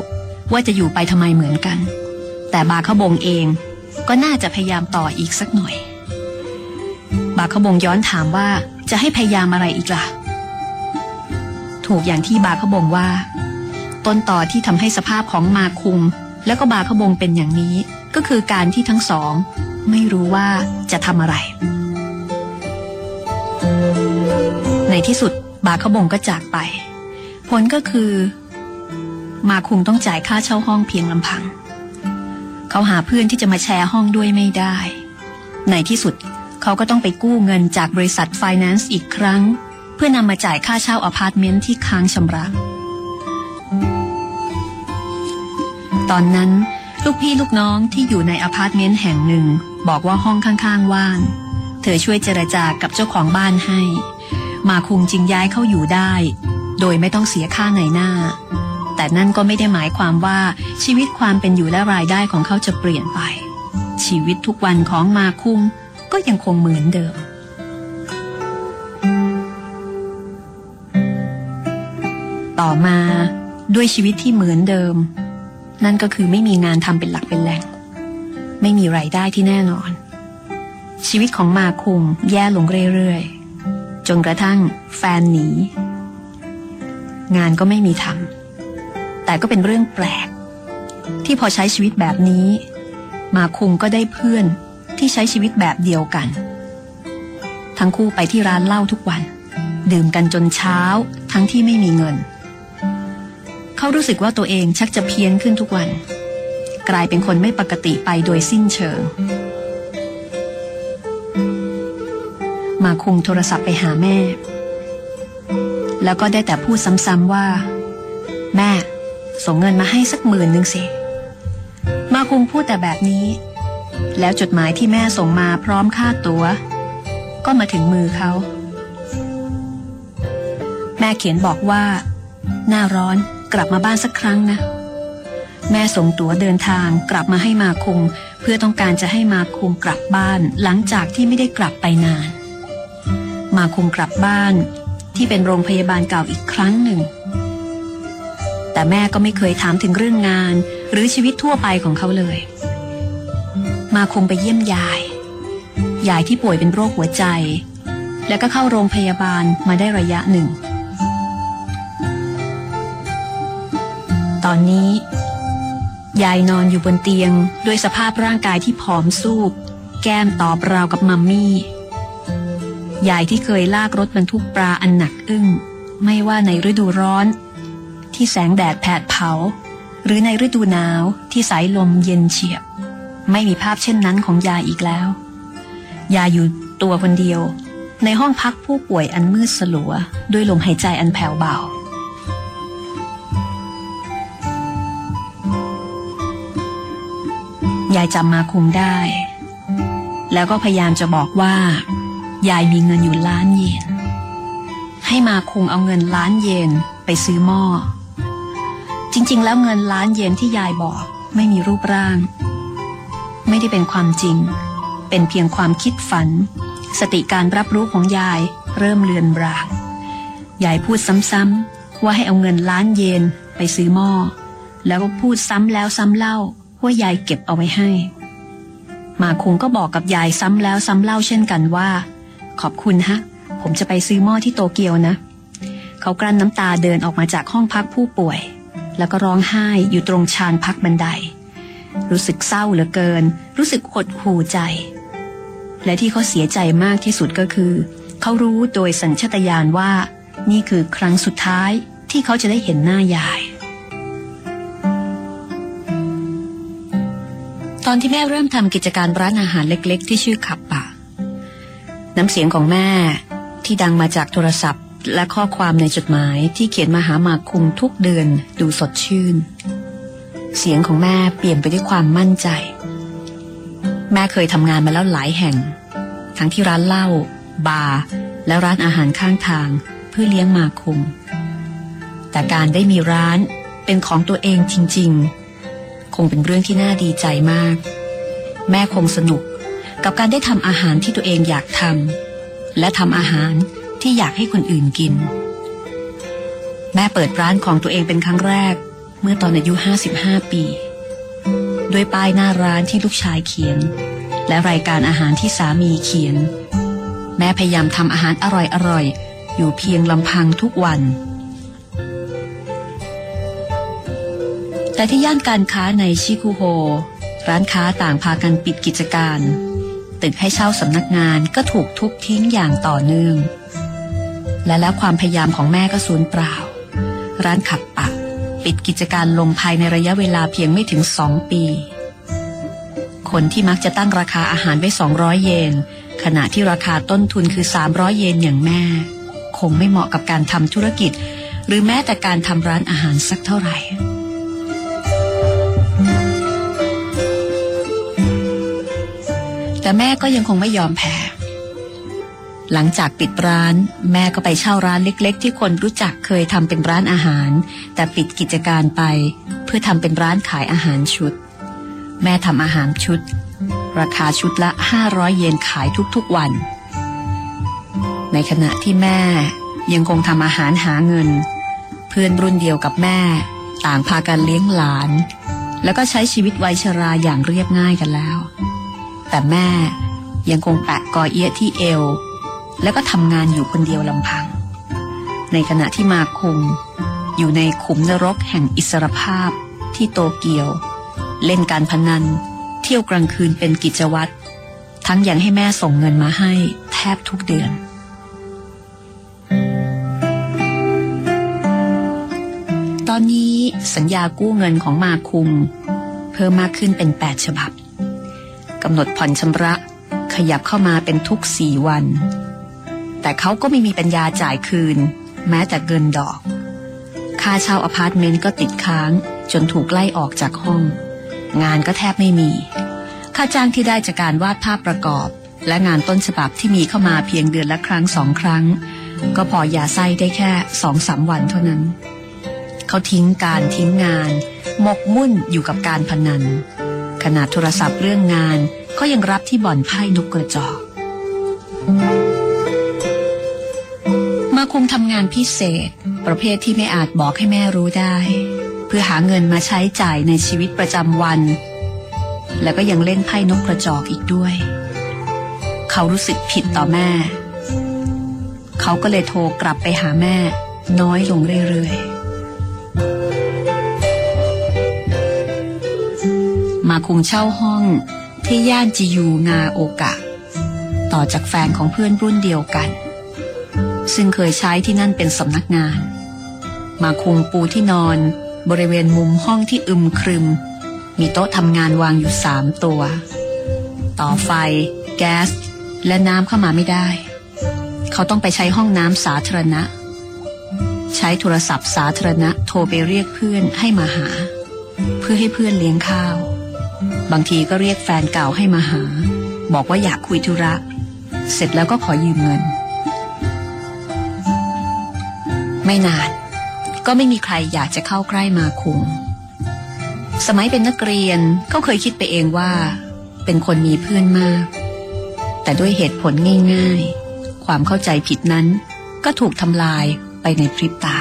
ว่าจะอยู่ไปทำไมเหมือนกัน แต่บาขบงเองก็น่าจะพยายามต่ออีกสักหน่อย บาขบงย้อนถามว่าจะให้พยายามอะไรอีกล่ะ ถูกอย่างที่บาขบงว่า ต้นต่อที่ทำให้สภาพของมาคุงแล้วก็บาขบงเป็นอย่างนี้ ก็คือการที่ทั้งสอง ไม่รู้ว่าจะทำอะไร ในที่สุดบาขบงก็จากไป ผลก็คือ มาคุงต้องจ่ายค่าเช่าห้องเพียงลำพัง เขาหาเพื่อนที่จะมาแชร์ห้องด้วยไม่ได้ ในที่สุดเขาก็ต้องไปกู้เงินจากบริษัทไฟแนนซ์อีกครั้ง เพื่อนำมาจ่ายค่าเช่าอพาร์ตเมนต์ที่ค้างชำระ ตอนนั้น ลูกพี่ลูกน้องที่อยู่ในอพาร์ตเมนต์แห่งหนึ่ง บอกว่าห้องข้างๆว่าง เธอช่วยเจรจากับเจ้าของบ้านให้ มาคุงจึงย้ายเข้าอยู่ได้ โดยไม่ต้องเสียค่าในหน้า แต่นั่นก็ไม่ได้หมายความว่าชีวิตความเป็นอยู่และรายได้ของเขาจะเปลี่ยนไป ชีวิตทุกวันของมาคุงก็ยังคงเหมือนเดิมต่อมาด้วยชีวิตที่เหมือนเดิม นั่นก็คือไม่มีงานทำเป็นหลักเป็นแหล่ง ไม่มีไรายได้ที่แน่นอน ชีวิตของมาคุงแย่ลงเรื่อยๆ จนกระทั่งแฟนหนี งานก็ไม่มีทำแต่ก็เป็นเรื่องแปลก ที่พอใช้ชีวิตแบบนี้ มาคุงก็ได้เพื่อนที่ใช้ชีวิตแบบเดียวกัน ทั้งคู่ไปที่ร้านเหล้าทุกวัน ดื่มกันจนเช้าทั้งที่ไม่มีเงิน เขารู้สึกว่าตัวเองชักจะเพี้ยนขึ้นทุกวัน กลายเป็นคนไม่ปกติไปโดยสิ้นเชิง มาคุงโทรศัพท์ไปหาแม่ แล้วก็ได้แต่พูดซ้ำๆว่า แม่ ส่งเงินมาให้สักหมื่นหนึ่งสิ มาคุงพูดแต่แบบนี้ แล้วจดหมายที่แม่ส่งมาพร้อมค่าตัวก็มาถึงมือเขาแม่เขียนบอกว่า หน้าร้อน กลับมาบ้านสักครั้งนะ แม่ส่งตั๋วเดินทางกลับมาให้มาคุง เพื่อต้องการจะให้มาคุงกลับบ้านหลังจากที่ไม่ได้กลับไปนาน มาคุงกลับบ้านที่เป็นโรงพยาบาลเก่าอีกครั้งหนึ่ง แต่แม่ก็ไม่เคยถามถึงเรื่องงาน หรือชีวิตทั่วไปของเขาเลย มาคงไปเยี่ยมยาย ยายที่ป่วยเป็นโรคหัวใจ แล้วก็เข้าโรงพยาบาลมาได้ระยะหนึ่ง ตอนนี้ ยายนอนอยู่บนเตียงด้วยสภาพร่างกายที่ผอมซูบ แก้มตอบราวกับมัมมี่ยายที่เคยลากรถบรรทุกปลาอันหนักอึ้ง ไม่ว่าในฤดูร้อน ที่แสงแดดแผดเผา หรือในฤดูหนาวที่สายลมเย็นเฉียบ ไม่มีภาพเช่นนั้นของยายอีกแล้ว ยายอยู่ตัวคนเดียว ในห้องพักผู้ป่วยอันมืดสลัว ด้วยลมหายใจอันแผ่วเบา ยายจำมาคุมได้ แล้วก็พยายามจะบอกว่า ยายมีเงินอยู่ล้านเยน ให้มาคุงเอาเงินล้านเยนไปซื้อหม้อ จริง ๆ แล้วเงินล้านเยนที่ยายบอกไม่มีรูปร่าง ไม่ได้เป็นความจริง เป็นเพียงความคิดฝัน สติการรับรู้ของยายเริ่มเลือนราง ยายพูดซ้ำๆว่าให้เอาเงินล้านเยนไปซื้อหม้อ แล้วก็พูดซ้ำแล้วซ้ำเล่า ว่ายายเก็บเอาไว้ให้ มาคงก็บอกกับยายซ้ำแล้วซ้ำเล่าเช่นกันว่า ขอบคุณฮะ ผมจะไปซื้อหม้อที่โตเกียวนะ เขากลั้นน้ำตาเดินออกมาจากห้องพักผู้ป่วย แล้วก็ร้องไห้อยู่ตรงชานพักบันได รู้สึกเศร้าเหลือเกิน รู้สึกหดหู่ใจ และที่เขาเสียใจมากที่สุดก็คือ เขารู้โดยสัญชตาตญาณว่า นี่คือครั้งสุดท้ายที่เขาจะได้เห็นหน้ายาย ตอนที่แม่เริ่มทำกิจการร้านอาหารเล็ก ๆ ที่ชื่อขับปะน้ำเสียงของแม่ที่ดังมาจากโทรศัพท์ และข้อความในจดหมายที่เขียนมาหามาคุงทุกเดือนดูสดชื่น เสียงของแม่เปลี่ยนไปด้วยความมั่นใจ แม่เคยทำงานมาแล้วหลายแห่ง ทั้งที่ร้านเหล้าบาร์และร้านอาหารข้างทางเพื่อเลี้ยงมาคุงแต่การได้มีร้านเป็นของตัวเองจริง ๆ งเป็นเรื่องที่น่าดีใจมาก แม่คงสนุกกับการได้ทำอาหารที่ตัวเองอยากทำและทำอาหารที่อยากให้คนอื่นกิน แม่เปิดร้านของตัวเองเป็นครั้งแรก เมื่อตอนอายุ 55 ปีด้วยป้ายหน้าร้านที่ลูกชายเขียน และรายการอาหารที่สามีเขียน แม่พยายามทำอาหารอร่อยๆ อยู่เพียงลำพังทุกวัน แต่ที่ย่านการค้าในชิคุโฮ ร้านค้าต่างพากันปิดกิจการ ตึกให้เช่าสำนักงานก็ถูกทุบทิ้งอย่างต่อเนื่อง และแล้วความพยายามของแม่ก็สูญเปล่า ร้านขับปัก ปิดกิจการลงภายในระยะเวลาเพียงไม่ถึงสองปี คนที่มักจะตั้งราคาอาหารไว้ 200 เยน ขณะที่ราคาต้นทุนคือ 300 เยนอย่างแม่ คงไม่เหมาะกับการทำธุรกิจ หรือแม้แต่การทำร้านอาหารสักเท่าไหร่ แต่แม่ก็ยังคงไม่ยอมแพ้ หลังจากปิดร้าน แม่ก็ไปเช่าร้านเล็ก ๆ ที่คนรู้จักเคยทำเป็นร้านอาหาร แต่ปิดกิจการไป เพื่อทำเป็นร้านขายอาหารชุด แม่ทำอาหารชุด ราคาชุดละ 500 เยนขายทุกๆวัน ในขณะที่แม่ยังคงทำอาหารหาเงิน เพื่อนรุ่นเดียวกับแม่ ต่างพากันเลี้ยงหลาน แล้วก็ใช้ชีวิตวัยชราอย่างเรียบง่ายกันแล้ว แต่แม่ยังคงแปะกอเอียที่เอว แล้วก็ทำงานอยู่คนเดียวลำพัง ในขณะที่มาคุงอยู่ในขุมนรกแห่งอิสรภาพที่โตเกียว เล่นการพนัน เที่ยวกลางคืนเป็นกิจวัตร ทั้งยังให้แม่ส่งเงินมาให้แทบทุกเดือน ตอนนี้สัญญากู้เงินของมาคุงเพิ่มมากขึ้นเป็น 8 ฉบับ กำหนดผ่อนชำระ ขยับเข้ามาเป็นทุกสี่วัน แต่เขาก็ไม่มีปัญญาจ่ายคืน แม้แต่เงินดอก ค่าเช่าอพาร์ตเมนต์ก็ติดค้าง จนถูกไล่ออกจากห้อง งานก็แทบไม่มี ค่าจ้างที่ได้จากการวาดภาพประกอบ และงานต้นฉบับที่มีเข้ามาเพียงเดือนละครั้งสองครั้ง ก็พอยาไส้ได้แค่สองสามวันเท่านั้น เขาทิ้งการทิ้งงานหมกมุ่นอยู่กับการพนัน นาดโทรศัพท์เรื่องงาน ก็ยังรับที่บ่อนไพ่นกกระจอก มาคงทำงานพิเศษ ประเภทที่ไม่อาจบอกให้แม่รู้ได้ เพื่อหาเงินมาใช้จ่ายในชีวิตประจำวัน แล้วก็ยังเล่นไพ่นกกระจอกอีกด้วย เขารู้สึกผิดต่อแม่ เขาก็เลยโทรกลับไปหาแม่ น้อยลงเรื่อยๆ คุงเช่าห้องที่ย่านจิยูงาโอกะ ต่อจากแฟนของเพื่อนรุ่นเดียวกัน ซึ่งเคยใช้ที่นั่นเป็นสำนักงาน มาคุงปูที่นอนบริเวณมุมห้องที่อึมครึม มีโต๊ะทำงานวางอยู่สามตัว ต่อไฟ แก๊ส และน้ำเข้ามาไม่ได้ เขาต้องไปใช้ห้องน้ำสาธารณะ ใช้โทรศัพท์สาธารณะโทรไปเรียกเพื่อนให้มาหา เพื่อให้เพื่อนเลี้ยงข้าว บางทีก็เรียกแฟนเก่าให้มาหา บอกว่าอยากคุยธุระ เสร็จแล้วก็ขอยืมเงิน ไม่นาน ก็ไม่มีใครอยากจะเข้าใกล้มาคุงสมัยเป็นนักเรียนก็เคยคิดไปเองว่า เป็นคนมีเพื่อนมาก แต่ด้วยเหตุผลง่าย ๆ ความเข้าใจผิดนั้นก็ถูกทำลายไปในพริบตา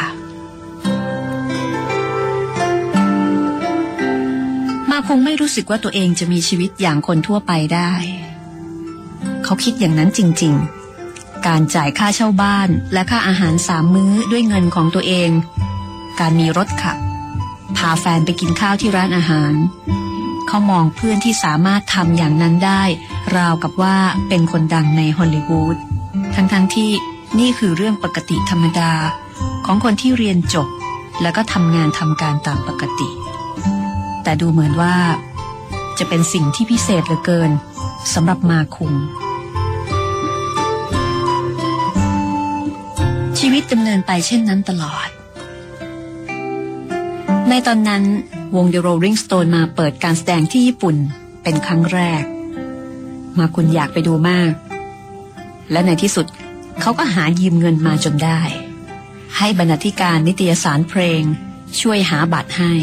คงไม่รู้สึกว่าตัวเองจะมีชีวิตอย่างคนทั่วไปได้ เขาคิดอย่างนั้นจริง ๆ การจ่ายค่าเช่าบ้านและค่าอาหารสามมื้อด้วยเงินของตัวเอง การมีรถขับ พาแฟนไปกินข้าวที่ร้านอาหาร เขามองเพื่อนที่สามารถทำอย่างนั้นได้ ราวกับว่าเป็นคนดังในฮอลลีวูด ทั้งๆทที่นี่คือเรื่องปกติธรรมดาของคนที่เรียนจบ แล้วก็ทำงานทำการตามปกติ แต่ดูเหมือนว่า จะเป็นสิ่งที่พิเศษเหลือเกินสำหรับมาคุงชีวิตดำเนินไปเช่นนั้นตลอด ในตอนนั้นวง The Rolling Stone มาเปิดการแสดงที่ญี่ปุ่นเป็นครั้งแรก มาคุณอยากไปดูมาก และในที่สุดเขาก็หายืมเงินมาจนได้ ให้บรรณาธิการนิตยสารเพลงช่วยหาบัตรให้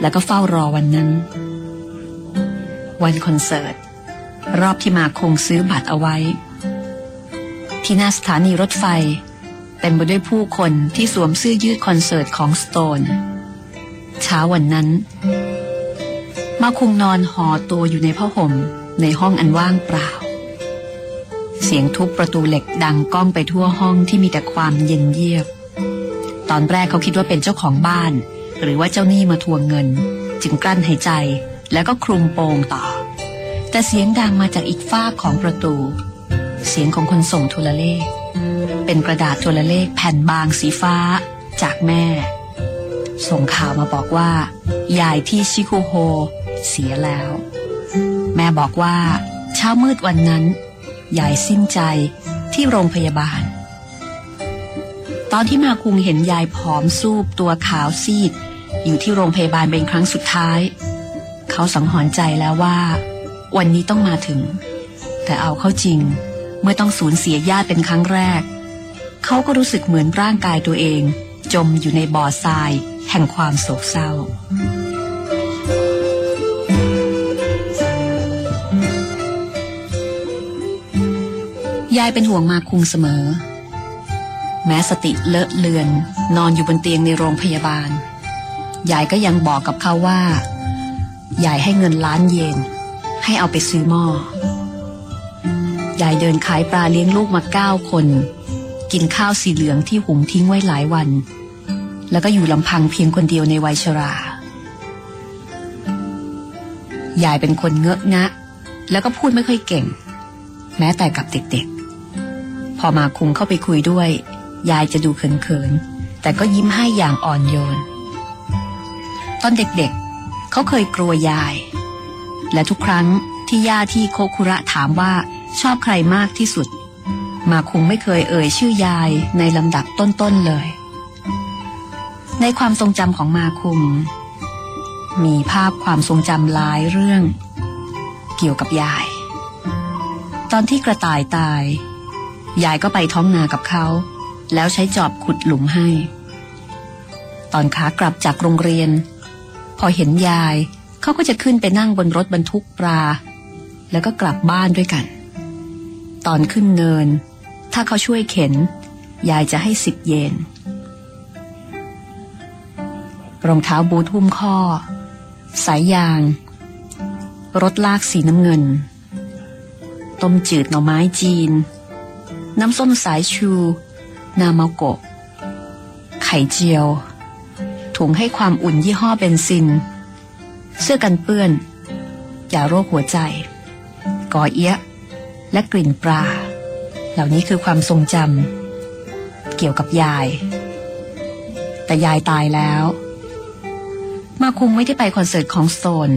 แล้วก็เฝ้ารอวันนั้น วันคอนเสิร์ต รอบที่มาคงซื้อบัตรเอาไว้ ที่หน้าสถานีรถไฟ เต็มไปด้วยผู้คนที่สวมเสื้อยืดคอนเสิร์ตของสโตนเช้าวันนั้น มาคุงนอนห่อตัวอยู่ในผ้าห่มในห้องอันว่างเปล่า เสียงทุบประตูเหล็กดังก้องไปทั่วห้องที่มีแต่ความเย็นเยียบ ตอนแรกเขาคิดว่าเป็นเจ้าของบ้าน หรือว่าเจ้าหนี้มาทวงเงิน จึงกลั้นหายใจแล้วก็คลุมโปงต่อ แต่เสียงดังมาจากอีกฝ้าของประตู เสียงของคนส่งโทรเลข เป็นกระดาษโทรเลขแผ่นบางสีฟ้าจากแม่ ส่งข่าวมาบอกว่า ยายที่ชิคุโฮ เสียแล้ว แม่บอกว่า เช้ามืดวันนั้น ยายสิ้นใจที่โรงพยาบาล ตอนที่มาคุงเห็นยายผอมซูบตัวขาวซีด อยู่ที่โรงพยาบาลเป็นครั้งสุดท้าย เขาสังหรณ์ใจแล้วว่า วันนี้ต้องมาถึง แต่เอาเข้าจริง เมื่อต้องสูญเสียญาติเป็นครั้งแรก เขาก็รู้สึกเหมือนร่างกายตัวเอง จมอยู่ในบ่อทรายแห่งความโศกเศร้ายายเป็นห่วงมาคุงเสมอ แม้สติเลอะเลือน นอนอยู่บนเตียงในโรงพยาบาล ยายก็ยังบอกกับเขาว่า ยายให้เงินล้านเยน ให้เอาไปซื้อหม้อ ยายเดินขายปลาเลี้ยงลูกมาเก้าคน กินข้าวสีเหลืองที่หุงทิ้งไว้หลายวัน แล้วก็อยู่ลำพังเพียงคนเดียวในวัยชรา ยายเป็นคนเงอะงะ แล้วก็พูดไม่ค่อยเก่ง แม้แต่กับเด็กๆพอมาคุงเข้าไปคุยด้วย ยายจะดูเขินๆ แต่ก็ยิ้มให้อย่างอ่อนโยน ตอนเด็กๆ เขาเคยกลัวยาย และทุกครั้งที่ย่าที่โคคุระถามว่าชอบใครมากที่สุด มาคุงไม่เคยเอ่ยชื่อยายในลำดับต้นๆเลย ในความทรงจำของมาคุงมีภาพความทรงจำหลายเรื่อง เกี่ยวกับยาย ตอนที่กระต่ายตาย ยายก็ไปท้องนากับเขา แล้วใช้จอบขุดหลุมให้ ตอนขากลับจากโรงเรียน พอเห็นยายเขาก็จะขึ้นไปนั่งบนรถบรรทุกปลา แล้วก็กลับบ้านด้วยกัน ตอนขึ้นเนิน ถ้าเขาช่วยเข็น ยายจะให้สิบเยนรองเท้าบูทหุ้มข้อ สายยาง รถลากสีน้ำเงิน ต้มจืดหน่อไม้จีน น้ำส้มสายชู นามาโกะ ไข่เจียว ถุงให้ความอุ่นยี่ห้อเบนซิน เสื้อกันเปื้อนยาโรคหัวใจ ก่อเอี้ยะและกลิ่นปลา เหล่านี้คือความทรงจำเกี่ยวกับยาย แต่ยายตายแล้ว มาคุงไม่ได้ไปคอนเสิร์ตของสโตน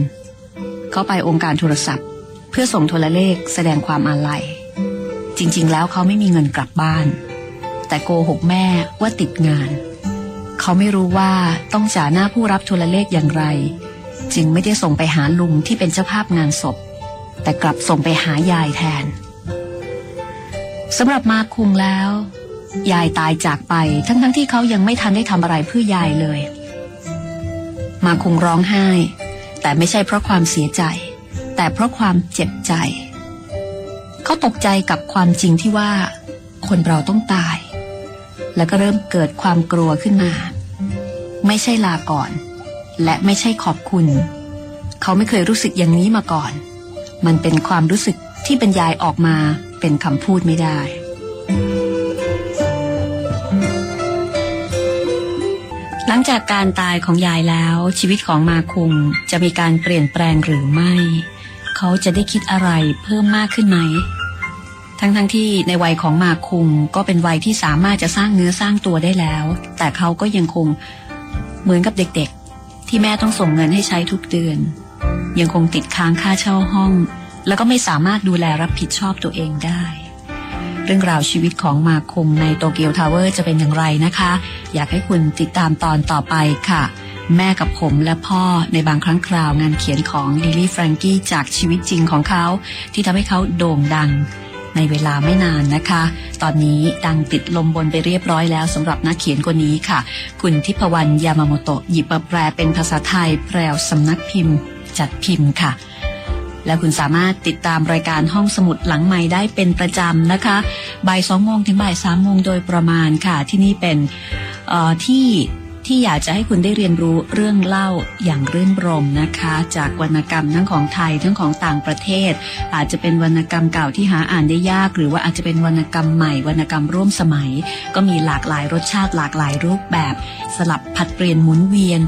เขาไปองค์การโทรศัพท์ เพื่อส่งโทรเลขแสดงความอาลัย จริง ๆ แล้วเขาไม่มีเงินกลับบ้าน แต่โกหกแม่ว่าติดงาน เขาไม่รู้ว่าต้องจ่าหน้าผู้รับโทรเลขอย่างไร จึงไม่ได้ส่งไปหาลุงที่เป็นเจ้าภาพงานศพ แต่กลับส่งไปหายายแทนสำหรับมาคุงแล้ว ยายตายจากไปทั้งๆทที่เขายังไม่ทันได้ทำอะไรเพื่อยายเลย มาคุงร้องไห้ แต่ไม่ใช่เพราะความเสียใจ แต่เพราะความเจ็บใจ เขาตกใจกับความจริงที่ว่า คนเราต้องตาย แล้วก็เริ่มเกิดความกลัวขึ้นมา ไม่ใช่ลาก่อน และไม่ใช่ขอบคุณ เขาไม่เคยรู้สึกอย่างนี้มาก่อน มันเป็นความรู้สึกที่บรรยายออกมาเป็นคำพูดไม่ได้ หลังจากการตายของยายแล้ว ชีวิตของมาคุงจะมีการเปลี่ยนแปลงหรือไม่ เขาจะได้คิดอะไรเพิ่มมากขึ้นไหม ทั้งๆทที่ในวัยของมาคุงก็เป็นวัยที่สามารถจะสร้างเนื้อสร้างตัวได้แล้ว แต่เขาก็ยังคงเหมือนกับเด็กๆ ที่แม่ต้องส่งเงินให้ใช้ทุกเดือน ยังคงติดค้างค่าเช่าห้อง แล้วก็ไม่สามารถดูแลรับผิดชอบตัวเองได้ เรื่องราวชีวิตของมาคุงในโตเกียวทาวเวอร์จะเป็นอย่างไรนะคะ อยากให้คุณติดตามตอนต่อไปค่ะแม่กับผมและพ่อในบางครั้งคราวงานเขียนของลิลี่แฟรงกี้จากชีวิตจริงของเขา ที่ทำให้เขาโด่งดัง ในเวลาไม่นานนะคะ ตอนนี้ดังติดลมบนไปเรียบร้อยแล้วสำหรับนักเขียนคนนี้ค่ะ คุณทิพวรรณยามาโมโตะหยิบมาแปลเป็นภาษาไทยแปลสำนักพิมพ์ จัดพิมพ์ค่ะและคุณสามารถติดตามรายการห้องสมุดหลังใหม่ได้เป็นประจำนะคะ บ่ายสองโมงถึงบ่ายสามโมงโดยประมาณค่ะ ที่นี่เป็นที่ ที่อยากจะให้คุณได้เรียนรู้เรื่องเล่าอย่างรื่นรมนะคะ จากวรรณกรรมทั้งของไทยทั้งของต่างประเทศ อาจจะเป็นวรรณกรรมเก่าที่หาอ่านได้ยาก หรือว่าอาจจะเป็นวรรณกรรมใหม่วรรณกรรมร่วมสมัย ก็มีหลากหลายรสชาติหลากหลายรูปแบบ สลับผัดเปลี่ยนหมุนเวียน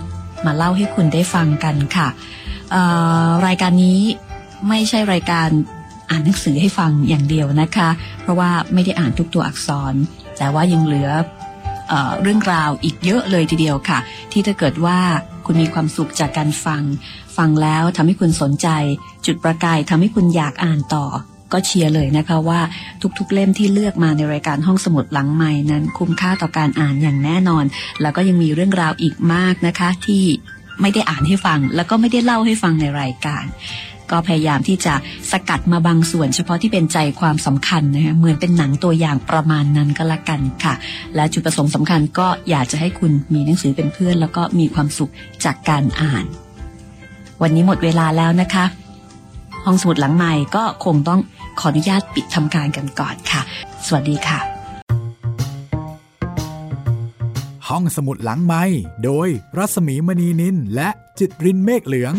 มาเล่าให้คุณได้ฟังกันค่ะรายการนี้ไม่ใช่รายการอ่านหนังสือให้ฟังอย่างเดียวนะคะ เพราะว่าไม่ได้อ่านทุกตัวอักษร แต่ว่ายังเหลือ เรื่องราวอีกเยอะเลยทีเดียวค่ะ ที่ถ้าเกิดว่าคุณมีความสุขจากการฟัง ฟังแล้วทำให้คุณสนใจ จุดประกายทำให้คุณอยากอ่านต่อ ก็เชียร์เลยนะคะว่าทุกๆเล่มที่เลือกมาในรายการห้องสมุดหลังใหม่นั้น คุ้มค่าต่อการอ่านอย่างแน่นอน แล้วก็ยังมีเรื่องราวอีกมากนะคะที่ไม่ได้อ่านให้ฟัง แล้วก็ไม่ได้เล่าให้ฟังในรายการ ก็พยายามที่จะสกัดมาบางส่วน เฉพาะที่เป็นใจความสำคัญนะคะเหมือนเป็นหนังตัวอย่างประมาณนั้นก็แล้วกันค่ะ และจุดประสงค์สำคัญก็อยากจะให้คุณมีหนังสือเป็นเพื่อน แล้วก็มีความสุขจากการอ่าน วันนี้หมดเวลาแล้วนะคะ ห้องสมุดหลังใหม่ก็คงต้องขออนุญาตปิดทำการกันก่อนค่ะ สวัสดีค่ะ ห้องสมุดหลังไม้โดยรัศมีมณีนินและจิตรินเมฆเหลือง